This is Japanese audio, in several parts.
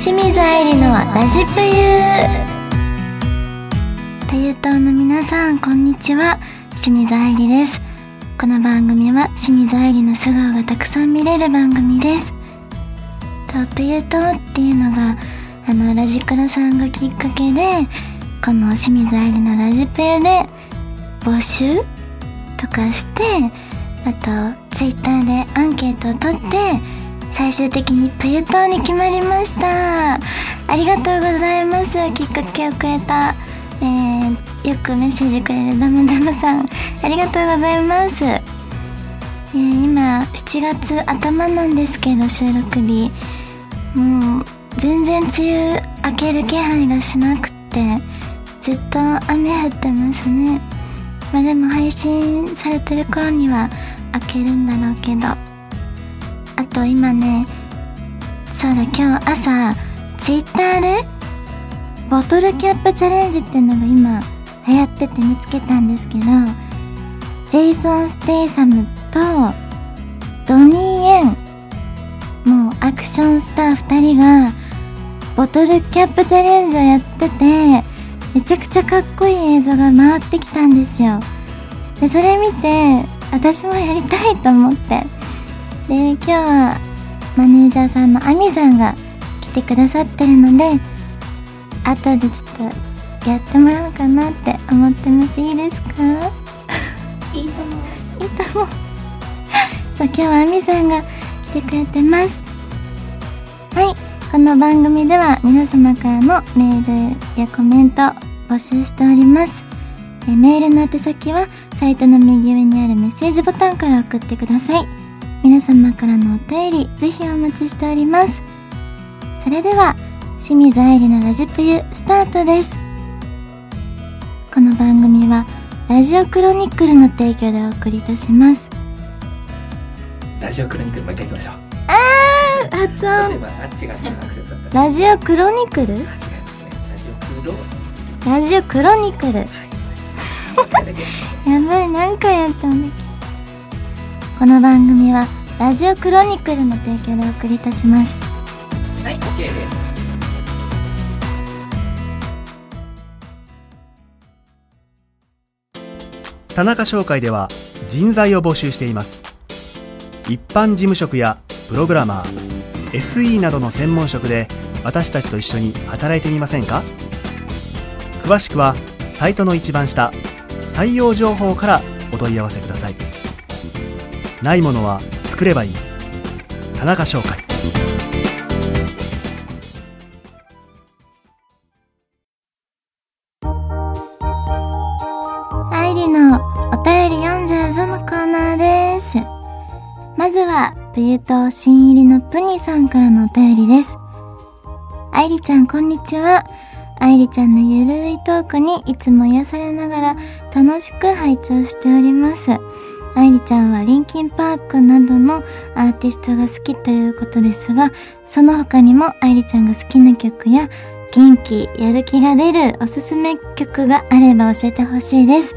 清水愛理のラジプユというの皆さんこんにちは。清水愛理です。この番組は清水愛理の素顔がたくさん見れる番組です。とプユ党っていうのがあのラジクロさんがきっかけでこの清水愛理のラジプユで募集とかしてあとツイッターでアンケートを取って最終的にプユ島に決まりました。ありがとうございます。きっかけをくれた、えー、よくメッセージくれるダムダムさん。ありがとうございます、えー、今7月頭なんですけど収録日。もう全然梅雨明ける気配がしなくてずっと雨降ってますね。まあでも配信されてる頃には明けるんだろうけど。と今ねそうだ今日朝ツイッターでボトルキャップチャレンジっていうのが今流行ってて見つけたんですけどジェイソン・ステイサムとドニー・エンもうアクションスター2人がボトルキャップチャレンジをやっててめちゃくちゃかっこいい映像が回ってきたんですよ。でそれ見て私もやりたいと思って。で今日はマネージャーさんのアミさんが来てくださってるので後でちょっとやってもらおうかなって思ってます。いいですか？いいと思う。いいと思う。そう今日はアミさんが来てくれてます。はい。この番組では皆様からのメールやコメント募集しております。えメールの宛先はサイトの右上にあるメッセージボタンから送ってください皆様からのお便りぜひお待ちしております。それでは清水愛理のラジプユスタートです。この番組はラジオクロニクルの提供でお送りいたします。ラジオクロニクルもう一回行きましょう。あー発音。ラジオクロニクル？ラジオクロニクル。やばい何回やったんだっけ？この番組はラジオクロニクルの提供でお送りいたします。はい OK です。田中商会では人材を募集しています。一般事務職やプログラマー SE などの専門職で私たちと一緒に働いてみませんか？詳しくはサイトの一番下採用情報からお問い合わせください。ないものは作ればいい。田中商会。愛理のお便り読んじゃうぞのコーナーです。まずはプユと新入りのプニさんからのお便りです。愛理ちゃんこんにちは。愛理ちゃんのゆるいトークにいつも癒されながら楽しく拝聴しております。愛理ちゃんはリンキンパークなどのアーティストが好きということですがその他にも愛理ちゃんが好きな曲や元気、やる気が出るおすすめ曲があれば教えてほしいです。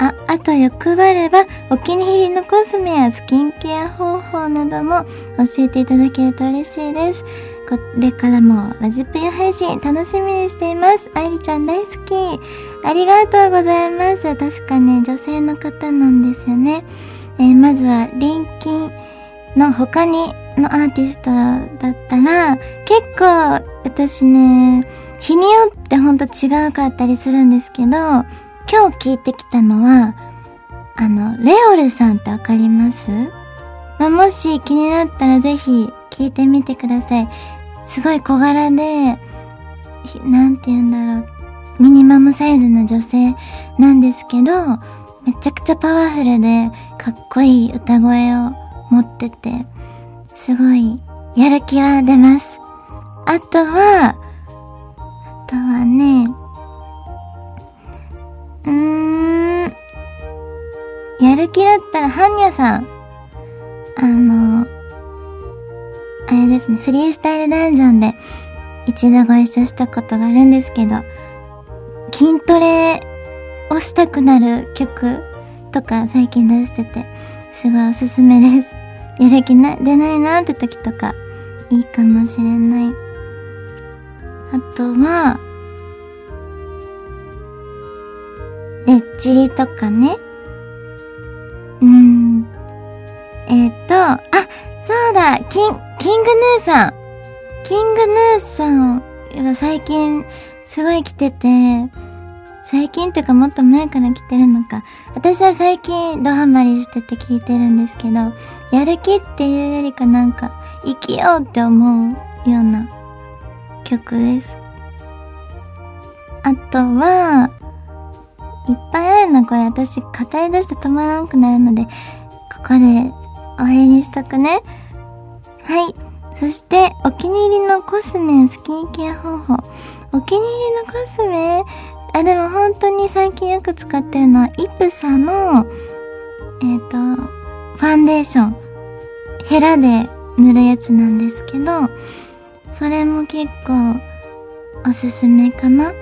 あ、あと欲張ればお気に入りのコスメやスキンケア方法なども教えていただけると嬉しいです。これからもラジプユ配信楽しみにしています。愛理ちゃん大好き。ありがとうございます。確かね、女性の方なんですよね。えーまずは、リンキンの他にのアーティストだったら、結構私ね、日によってほんと違うかったりするんですけど、今日聞いてきたのは、あの、レオルさんってわかります？まあ、もし気になったらぜひ聞いてみてください。すごい小柄で、なんて言うんだろう、ミニマムサイズの女性なんですけど、めちゃくちゃパワフルでかっこいい歌声を持ってて、すごいやる気は出ます。あとは、あとはね、うーん、やる気だったら、ハンニャさん。あの、あれですね、フリースタイルダンジョンで一度ご一緒したことがあるんですけど、筋トレをしたくなる曲とか最近出してて、すごいおすすめです。やる気な、出ないなって時とか、いいかもしれない。あとは、レッチリとかね。うん。えっ、と、あ、そうだ、キン、さん。キングヌーさんは最近すごい来てて、最近というかもっと前から来てるのか。私は最近ドハマりしてて聞いてるんですけど、やる気っていうよりかなんか、生きようって思うような曲です。あとは、いっぱいあるな、これ。私、語り出して止まらんくなるので、ここで終わりにしとくね。はい。そして、お気に入りのコスメ、スキンケア方法。お気に入りのコスメあ、でも本当に最近よく使ってるのは、イプサの、えっ、と、ファンデーション。ヘラで塗るやつなんですけど、それも結構、おすすめかな。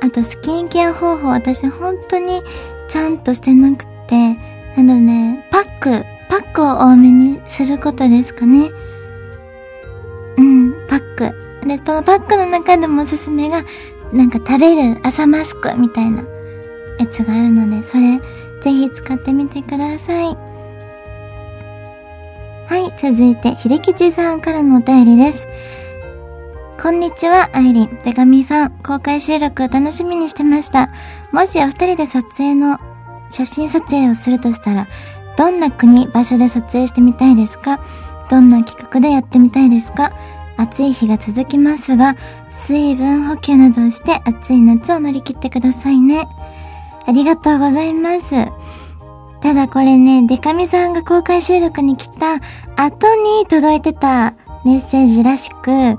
あと、スキンケア方法、私本当にちゃんとしてなくって、なのでね、パック、パックを多めにすることですかね。うん、パック。で、そのパックの中でもおすすめが、なんか食べる朝マスクみたいなやつがあるので、それ、ぜひ使ってみてください。はい、続いて、秀吉さんからのお便りです。こんにちは、アイリン。手紙さん、公開収録楽しみにしてました。もしお二人で撮影の、写真撮影をするとしたら、どんな国、場所で撮影してみたいですか？どんな企画でやってみたいですか？暑い日が続きますが、水分補給などをして暑い夏を乗り切ってくださいね。ありがとうございます。ただこれね、デカミさんが公開収録に来た後に届いてたメッセージらしく、今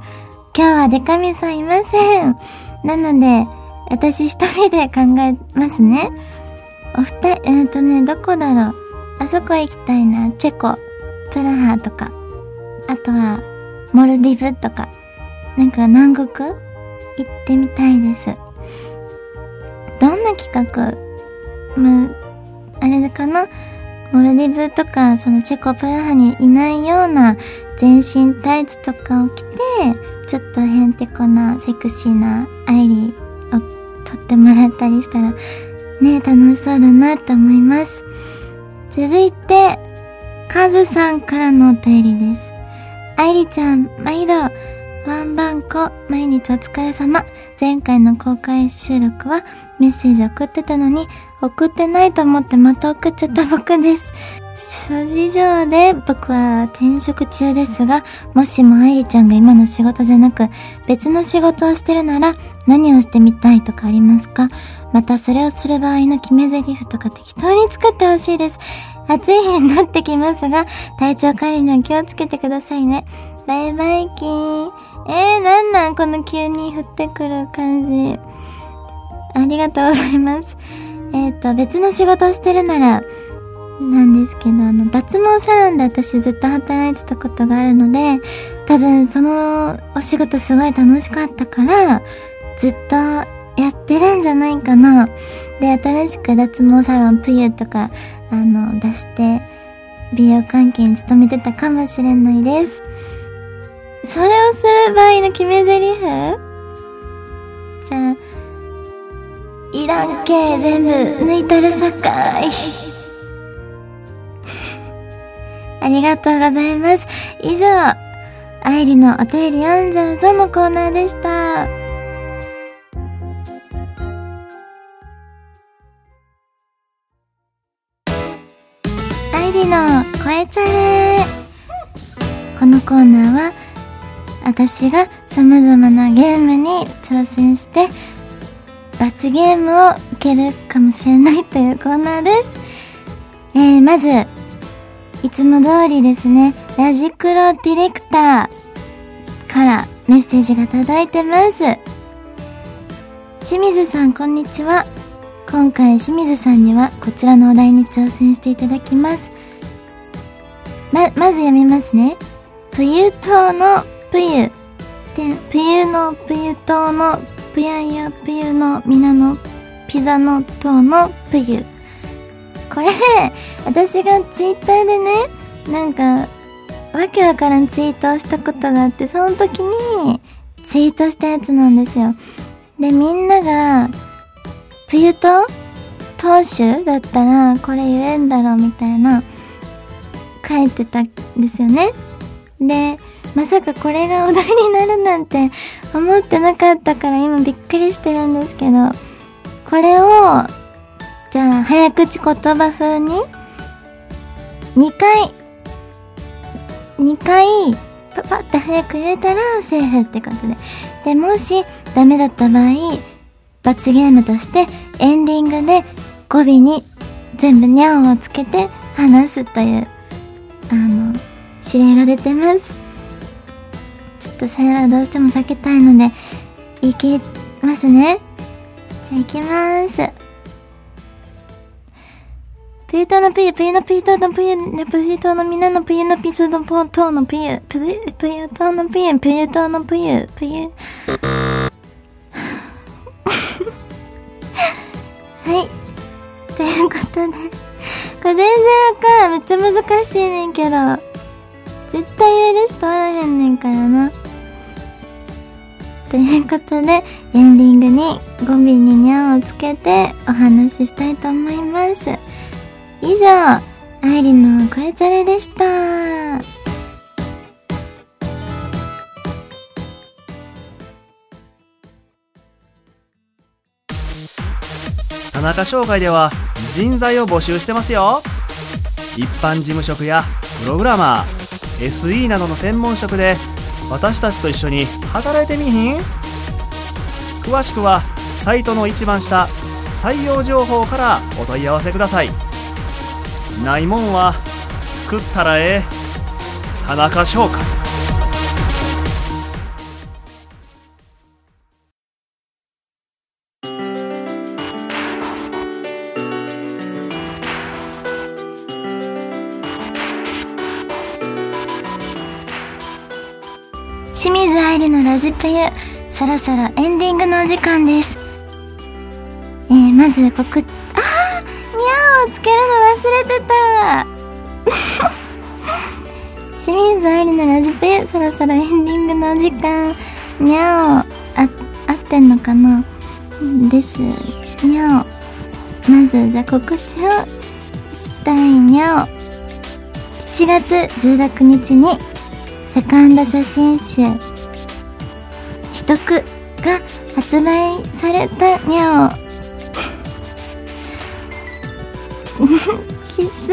日はデカミさんいません。なので、私一人で考えますね。お二人、えっ、とね、どこだろう？あそこ行きたいな。チェコ、プラハとか。あとは、モルディブとか。なんか南国？行ってみたいです。どんな企画？まあ、あれかな？モルディブとか、そのチェコプラハにいないような全身タイツとかを着て、ちょっとへんてこなセクシーなアイリーを撮ってもらったりしたら、ね楽しそうだなと思います。続いて、カズさんからのお便りです。アイリちゃん、毎度、ワンバンコ、毎日お疲れ様。前回の公開収録はメッセージ送ってたのに、送ってないと思ってまた送っちゃった僕です。諸事情で僕は転職中ですが、もしも愛理ちゃんが今の仕事じゃなく別の仕事をしてるなら何をしてみたいとかありますか？またそれをする場合の決め台詞とか適当に作ってほしいです。暑い日になってきますが、体調管理には気をつけてくださいね。バイバイキーン。えー、なんなんこの急に降ってくる感じ。ありがとうございます。えっ、と、別の仕事をしてるなら、なんですけど、あの、脱毛サロンで私ずっと働いてたことがあるので、多分そのお仕事すごい楽しかったから、ずっとやってるんじゃないかな。で、新しく脱毛サロンプユとか、あの、出して、美容関係に勤めてたかもしれないです。それをする場合の決め台詞？じゃあ、いらんけ全部抜いたるさかい。ありがとうございます。以上、愛理のお便り読んじゃうぞのコーナーでした。愛理の声チャレこのコーナーは、私が様々なゲームに挑戦して、罰ゲームを受けるかもしれないというコーナーです。えー、まず、いつも通りですね、ラジクロディレクターからメッセージが届いてます。清水さん、こんにちは。今回清水さんにはこちらのお題に挑戦していただきます。ま、まず読みますね。ぷゆ島のぷゆ。で、ぷゆのぷゆ島のぷややぷゆのみなのピザの塔のぷゆ。これ、私がツイッターでね、なんか、わけわからんツイートをしたことがあって、その時にツイートしたやつなんですよ。で、みんなが、冬と投手だったらこれ言えんだろうみたいな書いてたんですよね。で、まさかこれがお題になるなんて思ってなかったから今びっくりしてるんですけど、これを、じゃあ早口言葉風に？2回、2回、パパって早く言えたらセーフってことで。で、もしダメだった場合、罰ゲームとしてエンディングで語尾に全部にゃんをつけて話すという、あの、指令が出てます。ょっとそれはどうしても避けたいので、言い切りますね。じゃあ行きます。プユトのプユ、プユのプユトのプユ、プユトのみんなのプユのピスのポートのプユ、プユ、プユトのプユ、プユトのプユ、プユ。はい。ということで、これ全然わかんめっちゃ難しいねんけど、絶対言える人おらへんねんからな。ということで、エンディングに語尾ににゃんをつけてお話ししたいと思います。以上、愛理の声チャレでした。田中商会では人材を募集してますよ一般事務職やプログラマー SE などの専門職で私たちと一緒に働いてみひん？詳しくはサイトの一番下採用情報からお問い合わせください。ないもんは作ったらええ。田中商会清水愛理のラジプユそろそろエンディングのお時間です。えー、まず告あーにゃーをつけるの忘れてた。清水愛理のラジプユそろそろエンディングのお時間。にゃーあ合ってんのかな？です。にゃーまずじゃあ告知をしたい。にゃー7月16日にセカンド写真集「秘匿」が発売されたにゃおきつ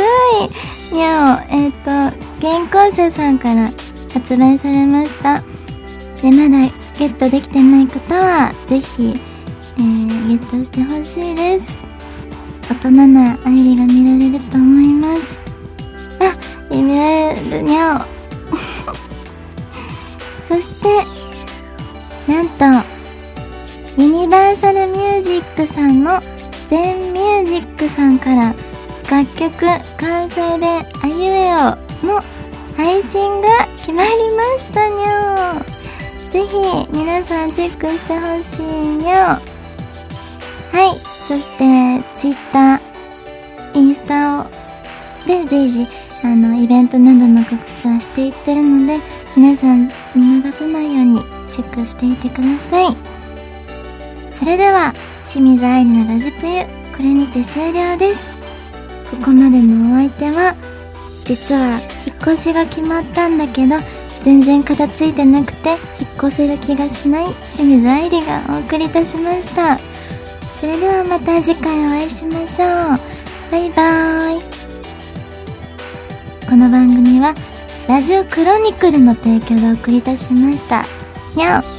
い。にゃおえっ、ー、と原稿者さんから発売されました。でまだゲットできてない方はぜひ、えー、ゲットしてほしいです。大人な愛理が見られると思います。あ見られるにゃおそしてなんとユニバーサルミュージックさんの全ミュージックさんから楽曲完成であゆえよの配信が決まりましたにょぜひ皆さんチェックしてほしいにょはい。そして Twitter インスタをで随時あのイベントなどの告知はしていってるので皆さん見逃さないようにチェックしていてください。それでは清水愛理のラジプユこれにて終了です。ここまでのお相手は実は引っ越しが決まったんだけど全然片付いてなくて引っ越せる気がしない清水愛理がお送りいたしました。それではまた次回お会いしましょう。バイバーイ。この番組はラジオクロニクルの提供でお送りいたしました。にゃお